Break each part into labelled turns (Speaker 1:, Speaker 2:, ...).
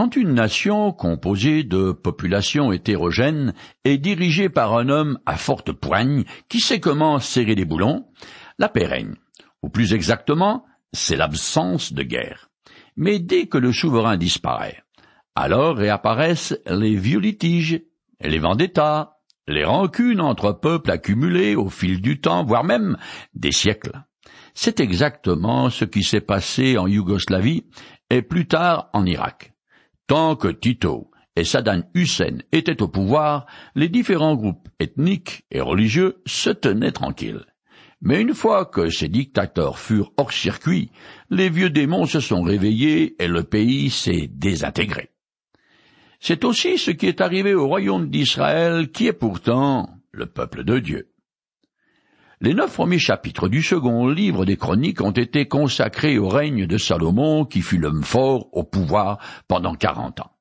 Speaker 1: Quand une nation composée de populations hétérogènes est dirigée par un homme à forte poigne qui sait comment serrer les boulons, la paix règne. Ou plus exactement, c'est l'absence de guerre. Mais dès que le souverain disparaît, alors réapparaissent les vieux litiges, les vendettas, les rancunes entre peuples accumulées au fil du temps, voire même des siècles. C'est exactement ce qui s'est passé en Yougoslavie et plus tard en Irak. Tant que Tito et Saddam Hussein étaient au pouvoir, les différents groupes ethniques et religieux se tenaient tranquilles. Mais une fois que ces dictateurs furent hors circuit, les vieux démons se sont réveillés et le pays s'est désintégré. C'est aussi ce qui est arrivé au royaume d'Israël, qui est pourtant le peuple de Dieu. Les neuf premiers chapitres du second livre des Chroniques ont été consacrés au règne de Salomon, qui fut l'homme fort au pouvoir pendant quarante ans.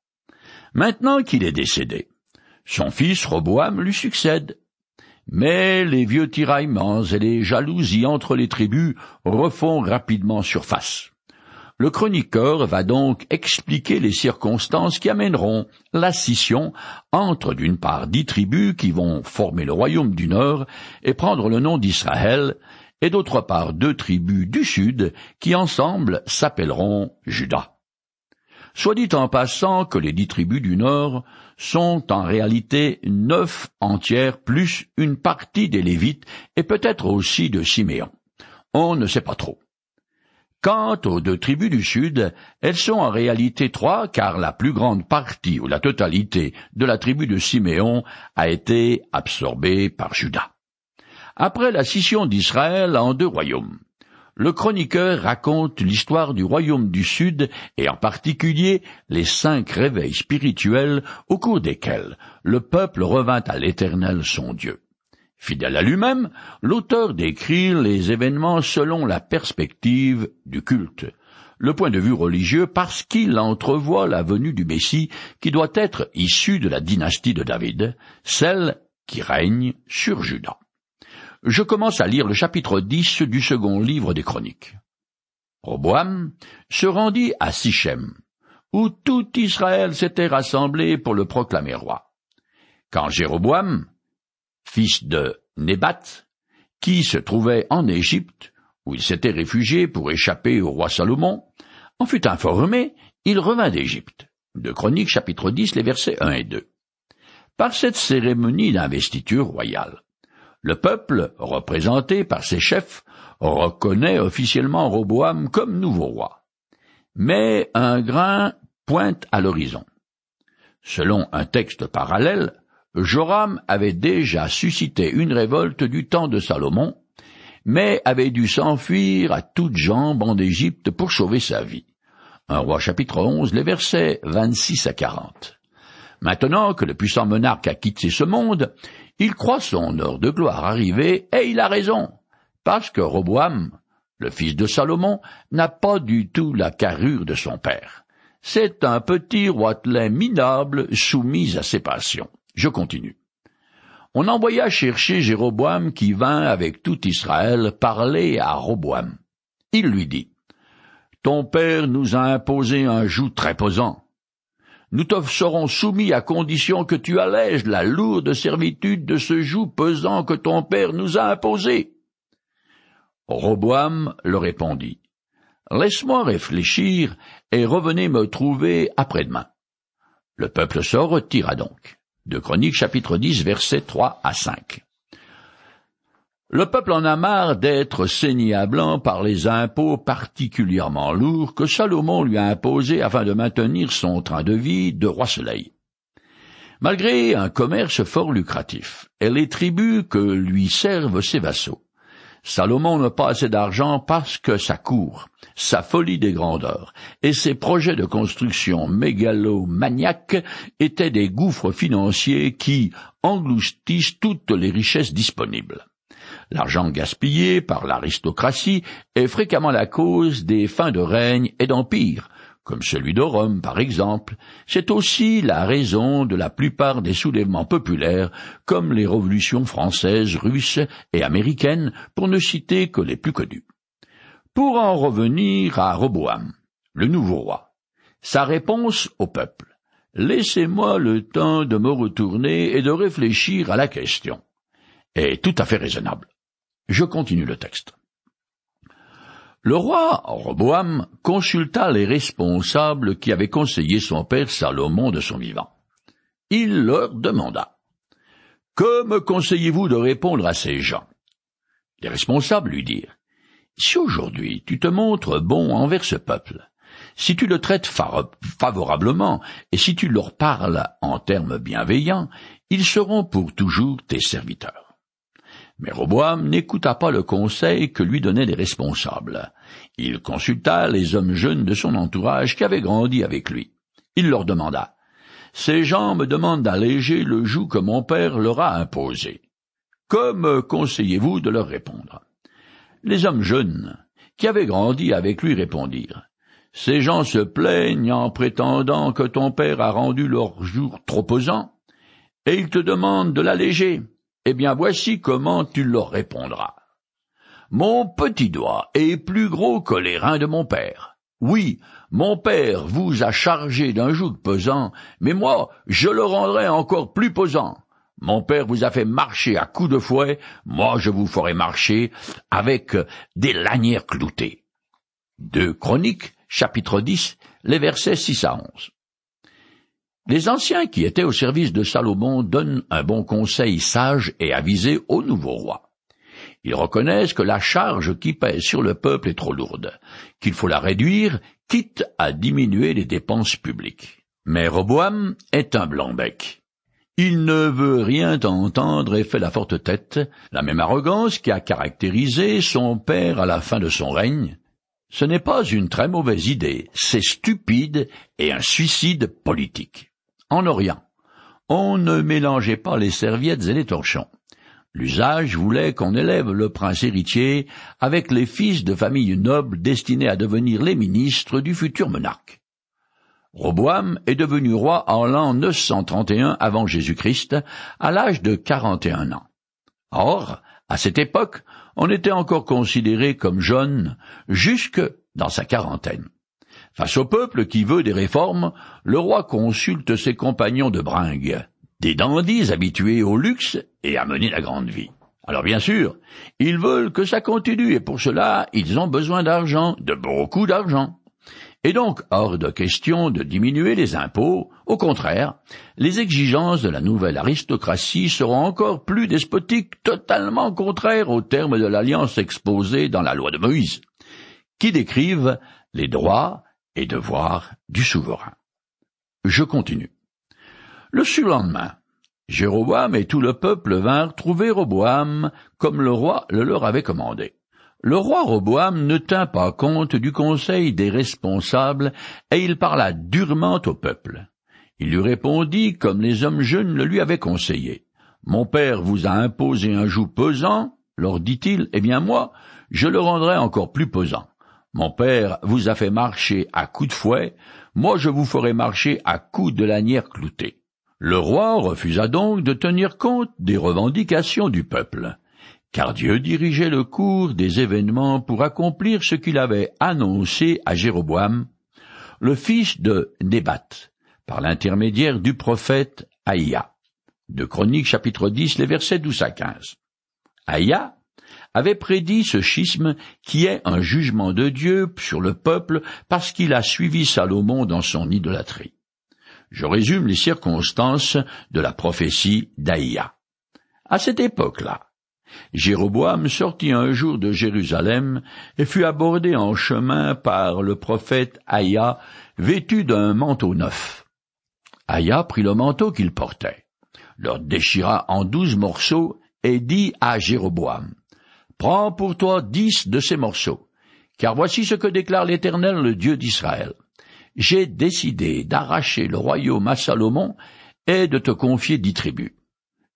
Speaker 1: Maintenant qu'il est décédé, son fils Roboam lui succède. Mais les vieux tiraillements et les jalousies entre les tribus refont rapidement surface. Le chroniqueur va donc expliquer les circonstances qui amèneront la scission entre d'une part dix tribus qui vont former le royaume du Nord et prendre le nom d'Israël, et d'autre part deux tribus du Sud qui ensemble s'appelleront Judas. Soit dit en passant que les dix tribus du Nord sont en réalité neuf entières plus une partie des Lévites et peut-être aussi de Siméon. On ne sait pas trop. Quant aux deux tribus du Sud, elles sont en réalité trois, car la plus grande partie ou la totalité de la tribu de Siméon a été absorbée par Judas. Après la scission d'Israël en deux royaumes, le chroniqueur raconte l'histoire du royaume du Sud et en particulier les cinq réveils spirituels au cours desquels le peuple revint à l'Éternel son Dieu. Fidèle à lui-même, l'auteur décrit les événements selon la perspective du culte, le point de vue religieux parce qu'il entrevoit la venue du Messie qui doit être issu de la dynastie de David, celle qui règne sur Juda. Je commence à lire le chapitre 10 du second livre des Chroniques. Roboam se rendit à Sichem, où tout Israël s'était rassemblé pour le proclamer roi. Quand Jéroboam, fils de Nébat, qui se trouvait en Égypte, où il s'était réfugié pour échapper au roi Salomon, en fut informé, il revint d'Égypte. De Chroniques chapitre 10, les versets 1 et 2. Par cette cérémonie d'investiture royale, le peuple, représenté par ses chefs, reconnaît officiellement Roboam comme nouveau roi. Mais un grain pointe à l'horizon. Selon un texte parallèle, Joram avait déjà suscité une révolte du temps de Salomon, mais avait dû s'enfuir à toutes jambes en Égypte pour sauver sa vie. Un roi chapitre 11, les versets 26 à 40. Maintenant que le puissant monarque a quitté ce monde, il croit son heure de gloire arriver, et il a raison, parce que Roboam, le fils de Salomon, n'a pas du tout la carrure de son père. C'est un petit roitelet minable soumis à ses passions. Je continue. On envoya chercher Jéroboam qui vint avec tout Israël parler à Roboam. Il lui dit, Ton père nous a imposé un joug très pesant. Nous te serons soumis à condition que tu allèges la lourde servitude de ce joug pesant que ton père nous a imposé. Roboam le répondit, Laisse-moi réfléchir et revenez me trouver après-demain. Le peuple se retira donc Chroniques chapitre 10 versets 3 à 5. Le peuple en a marre d'être saigné à blanc par les impôts particulièrement lourds que Salomon lui a imposés afin de maintenir son train de vie de roi soleil. Malgré un commerce fort lucratif et les tribus que lui servent ses vassaux, Salomon n'a pas assez d'argent parce que sa cour, sa folie des grandeurs et ses projets de construction mégalomaniaques étaient des gouffres financiers qui engloutissent toutes les richesses disponibles. L'argent gaspillé par l'aristocratie est fréquemment la cause des fins de règne et d'empire, comme celui de Rome par exemple, c'est aussi la raison de la plupart des soulèvements populaires, comme les révolutions françaises, russes et américaines, pour ne citer que les plus connus. Pour en revenir à Roboam, le nouveau roi, sa réponse au peuple. Laissez-moi le temps de me retourner et de réfléchir à la question. Est tout à fait raisonnable. Je continue le texte. Le roi Roboam consulta les responsables qui avaient conseillé son père Salomon de son vivant. Il leur demanda Que me conseillez-vous de répondre à ces gens? Les responsables lui dirent Si aujourd'hui tu te montres bon envers ce peuple, si tu le traites favorablement et si tu leur parles en termes bienveillants, ils seront pour toujours tes serviteurs. Mais Roboam n'écouta pas le conseil que lui donnaient les responsables. Il consulta les hommes jeunes de son entourage qui avaient grandi avec lui. Il leur demanda Ces gens me demandent d'alléger le joug que mon père leur a imposé. Que me conseillez-vous de leur répondre? Les hommes jeunes, qui avaient grandi avec lui, répondirent Ces gens se plaignent en prétendant que ton père a rendu leur jour trop pesant, et ils te demandent de l'alléger. Eh bien voici comment tu leur répondras. Mon petit doigt est plus gros que les reins de mon père. Oui, mon père vous a chargé d'un joug pesant, mais moi je le rendrai encore plus pesant. Mon père vous a fait marcher à coups de fouet, moi je vous ferai marcher avec des lanières cloutées. De Chroniques, chapitre 10, les versets 6 à 11. Les anciens qui étaient au service de Salomon donnent un bon conseil sage et avisé au nouveau roi. Ils reconnaissent que la charge qui pèse sur le peuple est trop lourde, qu'il faut la réduire, quitte à diminuer les dépenses publiques. Mais Roboam est un blanc-bec. Il ne veut rien entendre et fait la forte tête, la même arrogance qui a caractérisé son père à la fin de son règne. Ce n'est pas une très mauvaise idée, c'est stupide et un suicide politique. En Orient, on ne mélangeait pas les serviettes et les torchons. L'usage voulait qu'on élève le prince héritier avec les fils de familles nobles destinés à devenir les ministres du futur monarque. Roboam est devenu roi en l'an 931 avant Jésus-Christ, à l'âge de 41 ans. Or, à cette époque, on était encore considéré comme jeune jusque dans sa quarantaine. Face au peuple qui veut des réformes, le roi consulte ses compagnons de bringue, des dandys habitués au luxe et à mener la grande vie. Alors bien sûr, ils veulent que ça continue et pour cela, ils ont besoin d'argent, de beaucoup d'argent. Et donc, hors de question de diminuer les impôts, au contraire, les exigences de la nouvelle aristocratie seront encore plus despotiques, totalement contraires aux termes de l'alliance exposée dans la loi de Moïse, qui décrivent les droits et devoirs du souverain. Je continue. Le surlendemain, Jéroboam et tout le peuple vinrent trouver Roboam comme le roi le leur avait commandé. Le roi Roboam ne tint pas compte du conseil des responsables et il parla durement au peuple. Il lui répondit comme les hommes jeunes le lui avaient conseillé. Mon père vous a imposé un joug pesant, leur dit-il, eh bien moi, je le rendrai encore plus pesant. Mon père vous a fait marcher à coups de fouet, moi je vous ferai marcher à coups de lanière cloutée. Le roi refusa donc de tenir compte des revendications du peuple, car Dieu dirigeait le cours des événements pour accomplir ce qu'il avait annoncé à Jéroboam, le fils de Nébat, par l'intermédiaire du prophète Aïa. De Chroniques chapitre 10, les versets 12 à 15. Aïa avait prédit ce schisme qui est un jugement de Dieu sur le peuple parce qu'il a suivi Salomon dans son idolâtrie. Je résume les circonstances de la prophétie d'Aïa. À cette époque-là, Jéroboam sortit un jour de Jérusalem et fut abordé en chemin par le prophète Aïa, vêtu d'un manteau neuf. Aïa prit le manteau qu'il portait, le déchira en douze morceaux et dit à Jéroboam, Prends pour toi dix de ces morceaux, car voici ce que déclare l'Éternel, le Dieu d'Israël. J'ai décidé d'arracher le royaume à Salomon et de te confier dix tribus.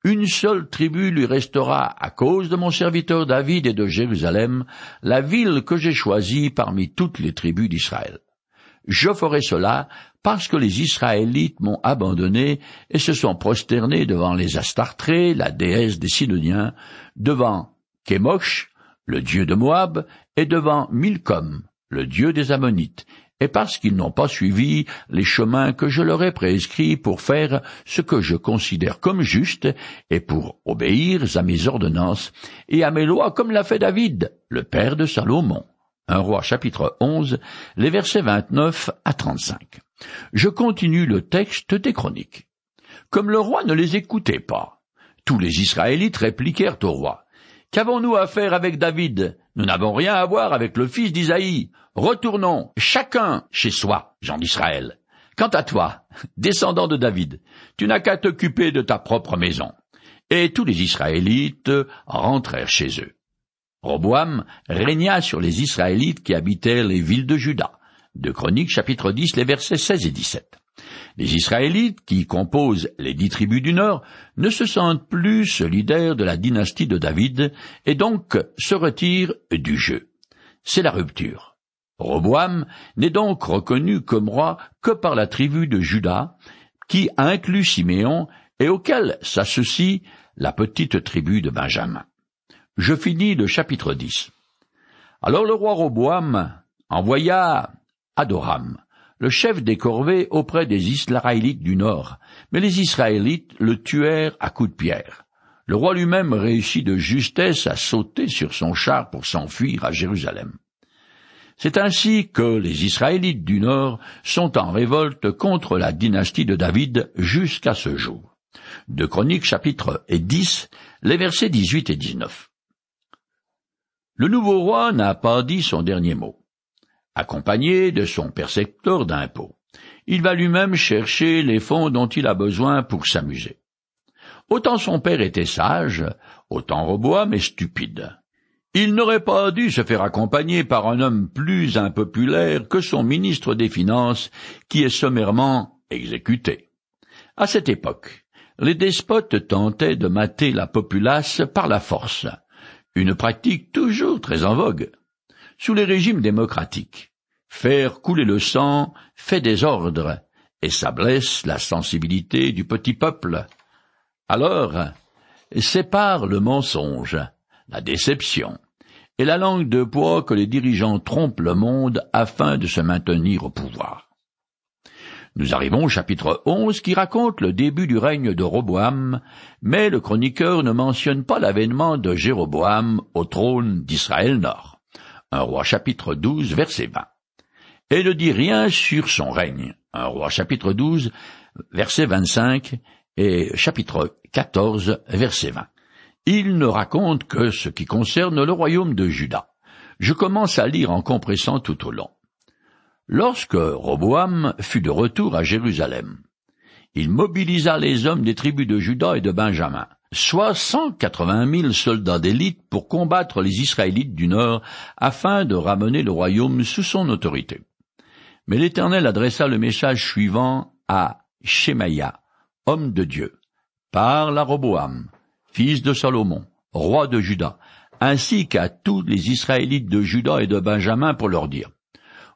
Speaker 1: Une seule tribu lui restera à cause de mon serviteur David et de Jérusalem, la ville que j'ai choisie parmi toutes les tribus d'Israël. Je ferai cela parce que les Israélites m'ont abandonné et se sont prosternés devant les Astartrés, la déesse des Sidoniens, devant Kémosh, le dieu de Moab, et devant Milcom, le dieu des Ammonites, et parce qu'ils n'ont pas suivi les chemins que je leur ai prescrits pour faire ce que je considère comme juste et pour obéir à mes ordonnances et à mes lois comme l'a fait David, le père de Salomon. Un roi chapitre 11, les versets 29 à 35. Je continue le texte des chroniques. Comme le roi ne les écoutait pas, tous les Israélites répliquèrent au roi. Qu'avons-nous à faire avec David? Nous n'avons rien à voir avec le fils d'Isaïe. Retournons, chacun chez soi, Jean d'Israël. Quant à toi, descendant de David, tu n'as qu'à t'occuper de ta propre maison. Et tous les Israélites rentrèrent chez eux. Roboam régna sur les Israélites qui habitaient les villes de Juda. De Chroniques chapitre 10, les versets 16 et 17. Les Israélites, qui composent les dix tribus du Nord, ne se sentent plus solidaires de la dynastie de David et donc se retirent du jeu. C'est la rupture. Roboam n'est donc reconnu comme roi que par la tribu de Juda, qui inclut Siméon et auquel s'associe la petite tribu de Benjamin. Je finis le chapitre 10. Alors le roi Roboam envoya Adoram, le chef des corvées auprès des Israélites du Nord, mais les Israélites le tuèrent à coups de pierre. Le roi lui-même réussit de justesse à sauter sur son char pour s'enfuir à Jérusalem. C'est ainsi que les Israélites du Nord sont en révolte contre la dynastie de David jusqu'à ce jour. De Chroniques chapitre 10, les versets 18 et 19. Le nouveau roi n'a pas dit son dernier mot accompagné de son percepteur d'impôts. Il va lui-même chercher les fonds dont il a besoin pour s'amuser. Autant son père était sage, autant Roboam est stupide. Il n'aurait pas dû se faire accompagner par un homme plus impopulaire que son ministre des Finances, qui est sommairement exécuté. À cette époque, les despotes tentaient de mater la populace par la force, une pratique toujours très en vogue sous les régimes démocratiques. Faire couler le sang fait désordre, et ça blesse la sensibilité du petit peuple. Alors, sépare le mensonge, la déception, et la langue de bois que les dirigeants trompent le monde afin de se maintenir au pouvoir. Nous arrivons au chapitre 11 qui raconte le début du règne de Roboam, mais le chroniqueur ne mentionne pas l'avènement de Jéroboam au trône d'Israël Nord. Un roi chapitre 12 verset 20. Et ne dit rien sur son règne. Un roi chapitre 12 verset 25 et chapitre 14 verset 20. Il ne raconte que ce qui concerne le royaume de Juda. Je commence à lire en compressant tout au long. Lorsque Roboam fut de retour à Jérusalem, il mobilisa les hommes des tribus de Juda et de Benjamin, soit cent quatre-vingt mille soldats d'élite pour combattre les Israélites du Nord afin de ramener le royaume sous son autorité. Mais l'Éternel adressa le message suivant à Shemaïa, homme de Dieu. Parle à Roboam, fils de Salomon, roi de Juda, ainsi qu'à tous les Israélites de Juda et de Benjamin pour leur dire.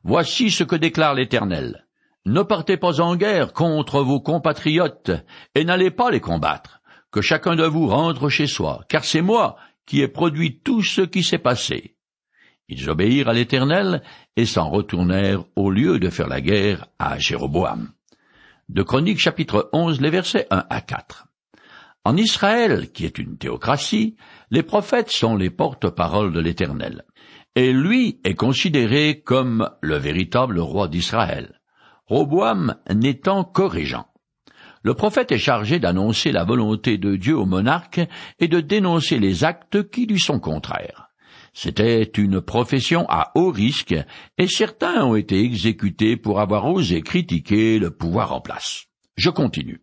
Speaker 1: Voici ce que déclare l'Éternel. Ne partez pas en guerre contre vos compatriotes et n'allez pas les combattre que chacun de vous rentre chez soi, car c'est moi qui ai produit tout ce qui s'est passé. Ils obéirent à l'Éternel et s'en retournèrent au lieu de faire la guerre à Jéroboam. De Chroniques chapitre 11, les versets 1 à 4. En Israël, qui est une théocratie, les prophètes sont les porte-paroles de l'Éternel. Et lui est considéré comme le véritable roi d'Israël. Roboam n'étant que régent. Le prophète est chargé d'annoncer la volonté de Dieu au monarque et de dénoncer les actes qui lui sont contraires. C'était une profession à haut risque, et certains ont été exécutés pour avoir osé critiquer le pouvoir en place. Je continue.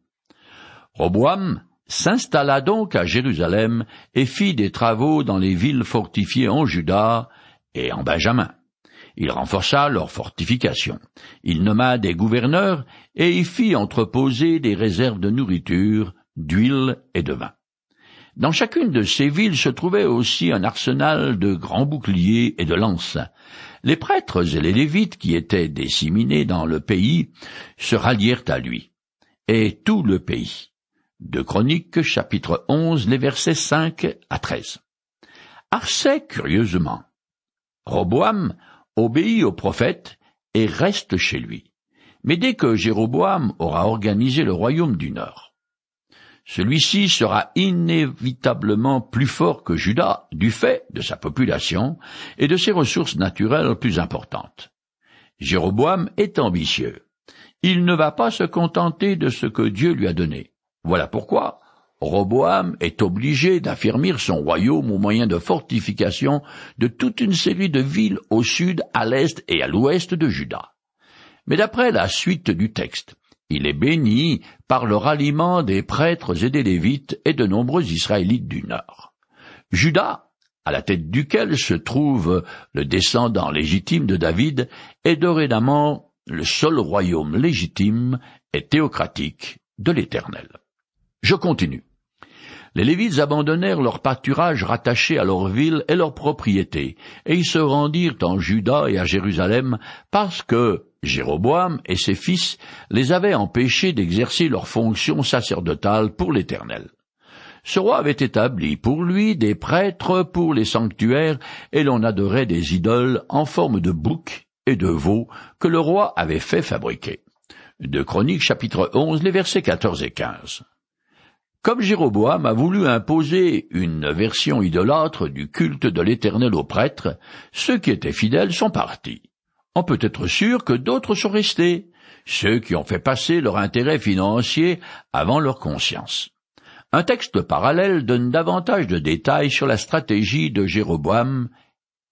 Speaker 1: Roboam s'installa donc à Jérusalem et fit des travaux dans les villes fortifiées en Juda et en Benjamin. Il renforça leurs fortifications. Il nomma des gouverneurs et y fit entreposer des réserves de nourriture, d'huile et de vin. Dans chacune de ces villes se trouvait aussi un arsenal de grands boucliers et de lances. Les prêtres et les lévites qui étaient disséminés dans le pays se rallièrent à lui. Et tout le pays. De Chroniques chapitre 11 les versets 5 à 13. Arsais curieusement. Roboam obéit au prophète et reste chez lui. Mais dès que Jéroboam aura organisé le royaume du Nord, celui-ci sera inévitablement plus fort que Juda du fait de sa population et de ses ressources naturelles plus importantes. Jéroboam est ambitieux. Il ne va pas se contenter de ce que Dieu lui a donné. Voilà pourquoi Roboam est obligé d'affirmer son royaume au moyen de fortifications de toute une série de villes au sud, à l'est et à l'ouest de Juda. Mais d'après la suite du texte, il est béni par le ralliement des prêtres et des Lévites et de nombreux Israélites du Nord. Juda, à la tête duquel se trouve le descendant légitime de David, est dorénavant le seul royaume légitime et théocratique de l'Éternel. Je continue. Les Lévites abandonnèrent leur pâturage rattaché à leur ville et leurs propriétés, et ils se rendirent en Juda et à Jérusalem parce que Jéroboam et ses fils les avaient empêchés d'exercer leurs fonctions sacerdotales pour l'Éternel. Ce roi avait établi pour lui des prêtres pour les sanctuaires, et l'on adorait des idoles en forme de boucs et de veaux que le roi avait fait fabriquer. De Chroniques chapitre 11, les versets 14 et 15. Comme Jéroboam a voulu imposer une version idolâtre du culte de l'Éternel aux prêtres, ceux qui étaient fidèles sont partis on peut être sûr que d'autres sont restés, ceux qui ont fait passer leur intérêt financier avant leur conscience. Un texte parallèle donne davantage de détails sur la stratégie de Jéroboam.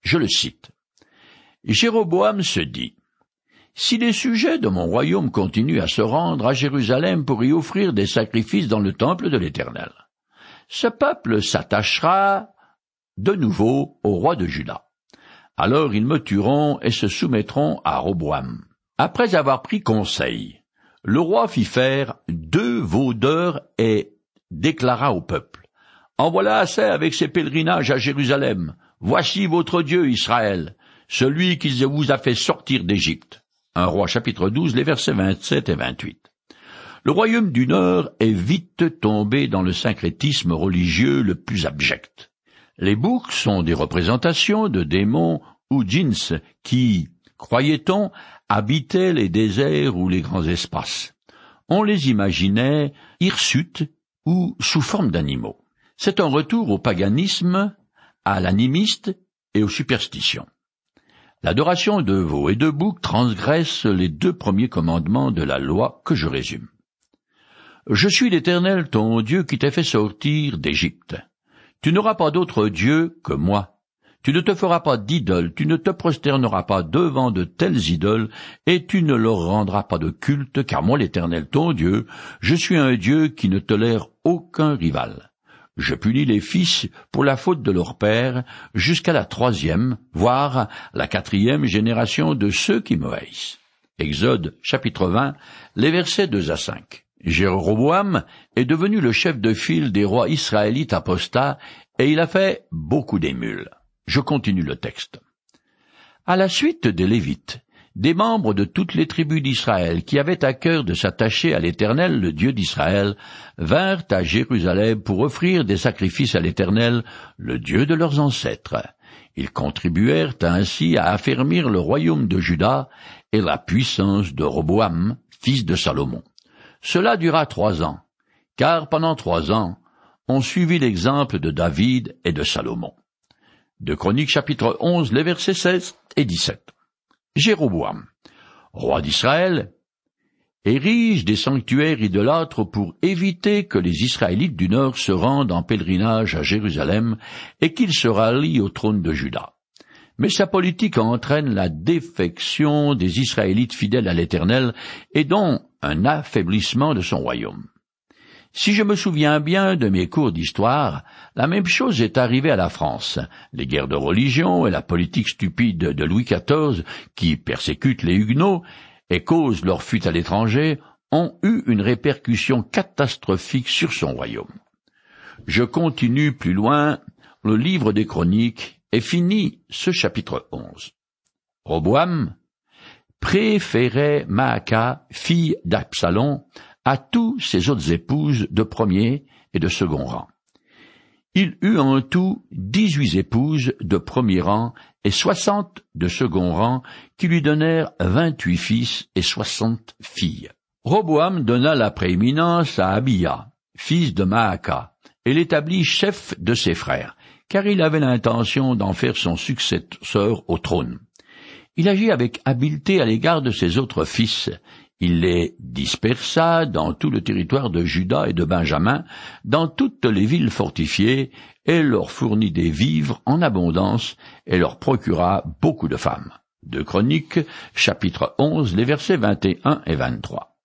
Speaker 1: Je le cite. Jéroboam se dit, si les sujets de mon royaume continuent à se rendre à Jérusalem pour y offrir des sacrifices dans le temple de l'Éternel, ce peuple s'attachera de nouveau au roi de Juda. Alors ils me tueront et se soumettront à Roboam. Après avoir pris conseil, le roi fit faire deux vaudeurs et déclara au peuple. En voilà assez avec ces pèlerinages à Jérusalem. Voici votre Dieu Israël, celui qui vous a fait sortir d'Égypte. Un roi chapitre 12, les versets 27 et 28. Le royaume du Nord est vite tombé dans le syncrétisme religieux le plus abject. Les boucs sont des représentations de démons ou djinns qui, croyait-on, habitaient les déserts ou les grands espaces. On les imaginait hirsutes ou sous forme d'animaux. C'est un retour au paganisme, à l'animiste et aux superstitions. L'adoration de veaux et de boucs transgresse les deux premiers commandements de la loi que je résume. Je suis l'Éternel ton Dieu qui t'a fait sortir d'Égypte. Tu n'auras pas d'autre Dieu que moi. Tu ne te feras pas d'idole, tu ne te prosterneras pas devant de telles idoles, et tu ne leur rendras pas de culte, car moi l'Éternel ton Dieu, je suis un Dieu qui ne tolère aucun rival. Je punis les fils pour la faute de leur père jusqu'à la troisième, voire la quatrième génération de ceux qui me haïssent. Exode chapitre 20, les versets 2 à 5. Jéroboam est devenu le chef de file des rois israélites apostats, et il a fait beaucoup d'émules. Je continue le texte. À la suite des Lévites, des membres de toutes les tribus d'Israël qui avaient à cœur de s'attacher à l'Éternel, le Dieu d'Israël, vinrent à Jérusalem pour offrir des sacrifices à l'Éternel, le Dieu de leurs ancêtres. Ils contribuèrent ainsi à affermir le royaume de Juda et la puissance de Roboam, fils de Salomon. Cela dura trois ans, car pendant trois ans, on suivit l'exemple de David et de Salomon. De chapitre 11, les versets 16 et 17. Jéroboam, roi d'Israël, érige des sanctuaires idolâtres pour éviter que les Israélites du Nord se rendent en pèlerinage à Jérusalem et qu'ils se rallient au trône de Juda. Mais sa politique entraîne la défection des Israélites fidèles à l'Éternel et dont un affaiblissement de son royaume. Si je me souviens bien de mes cours d'histoire, la même chose est arrivée à la France. Les guerres de religion et la politique stupide de Louis XIV, qui persécute les Huguenots et cause leur fuite à l'étranger, ont eu une répercussion catastrophique sur son royaume. Je continue plus loin le livre des chroniques et finis ce chapitre 11. Roboam, préférait Maaca, fille d'Absalom, à tous ses autres épouses de premier et de second rang. Il eut en tout dix-huit épouses de premier rang et soixante de second rang, qui lui donnèrent vingt-huit fils et soixante filles. Roboam donna la prééminence à Abia, fils de Maaka, et l'établit chef de ses frères, car il avait l'intention d'en faire son successeur au trône. Il agit avec habileté à l'égard de ses autres fils, il les dispersa dans tout le territoire de Juda et de Benjamin, dans toutes les villes fortifiées, et leur fournit des vivres en abondance, et leur procura beaucoup de femmes. De Chroniques, chapitre 11, les versets 21 et 23.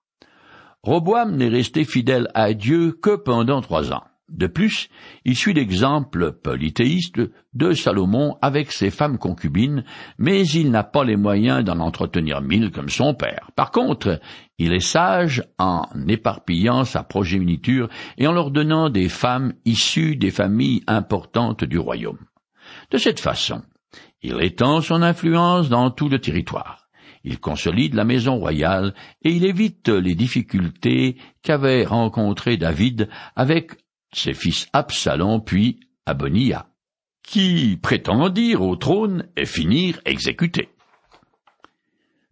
Speaker 1: Roboam n'est resté fidèle à Dieu que pendant trois ans. De plus, il suit l'exemple polythéiste de Salomon avec ses femmes concubines, mais il n'a pas les moyens d'en entretenir mille comme son père. Par contre, il est sage en éparpillant sa progéniture et en leur donnant des femmes issues des familles importantes du royaume. De cette façon, il étend son influence dans tout le territoire. Il consolide la maison royale et il évite les difficultés qu'avait rencontrées David avec ses fils Absalom puis Abonia, qui prétendirent au trône et finirent exécutés.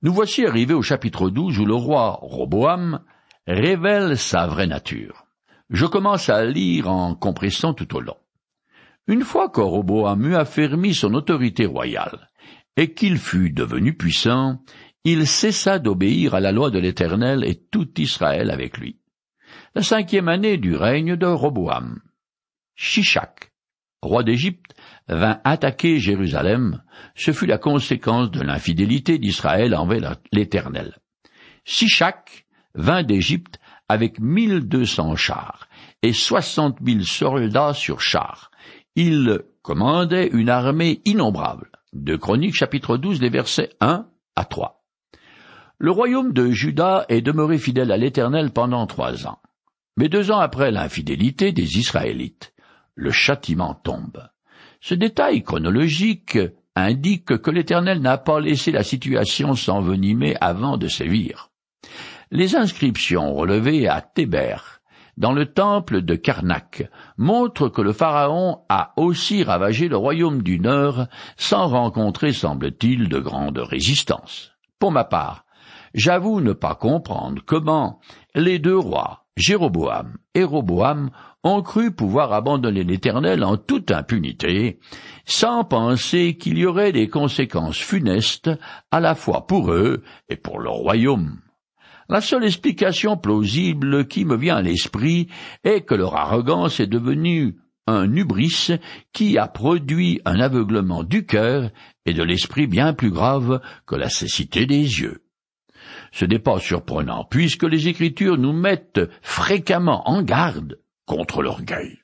Speaker 1: Nous voici arrivés au chapitre 12 où le roi Roboam révèle sa vraie nature. Je commence à lire en compressant tout au long. Une fois que Roboam eut affermi son autorité royale et qu'il fut devenu puissant, il cessa d'obéir à la loi de l'Éternel et tout Israël avec lui la cinquième année du règne de Roboam. Shishak, roi d'Égypte, vint attaquer Jérusalem, ce fut la conséquence de l'infidélité d'Israël envers l'Éternel. Shishak vint d'Égypte avec mille deux cents chars et soixante mille soldats sur chars. Il commandait une armée innombrable. De Chroniques chapitre 12 les versets 1 à 3. Le royaume de Juda est demeuré fidèle à l'Éternel pendant trois ans. Mais deux ans après l'infidélité des Israélites, le châtiment tombe. Ce détail chronologique indique que l'Éternel n'a pas laissé la situation s'envenimer avant de sévir. Les inscriptions relevées à Théber, dans le temple de Karnak, montrent que le Pharaon a aussi ravagé le royaume du Nord sans rencontrer, semble-t-il, de grande résistance. Pour ma part, j'avoue ne pas comprendre comment les deux rois, Jéroboam et Roboam ont cru pouvoir abandonner l'Éternel en toute impunité, sans penser qu'il y aurait des conséquences funestes à la fois pour eux et pour leur royaume. La seule explication plausible qui me vient à l'esprit est que leur arrogance est devenue un hubris qui a produit un aveuglement du cœur et de l'esprit bien plus grave que la cécité des yeux. Ce n'est pas surprenant, puisque les Écritures nous mettent fréquemment en garde contre l'orgueil.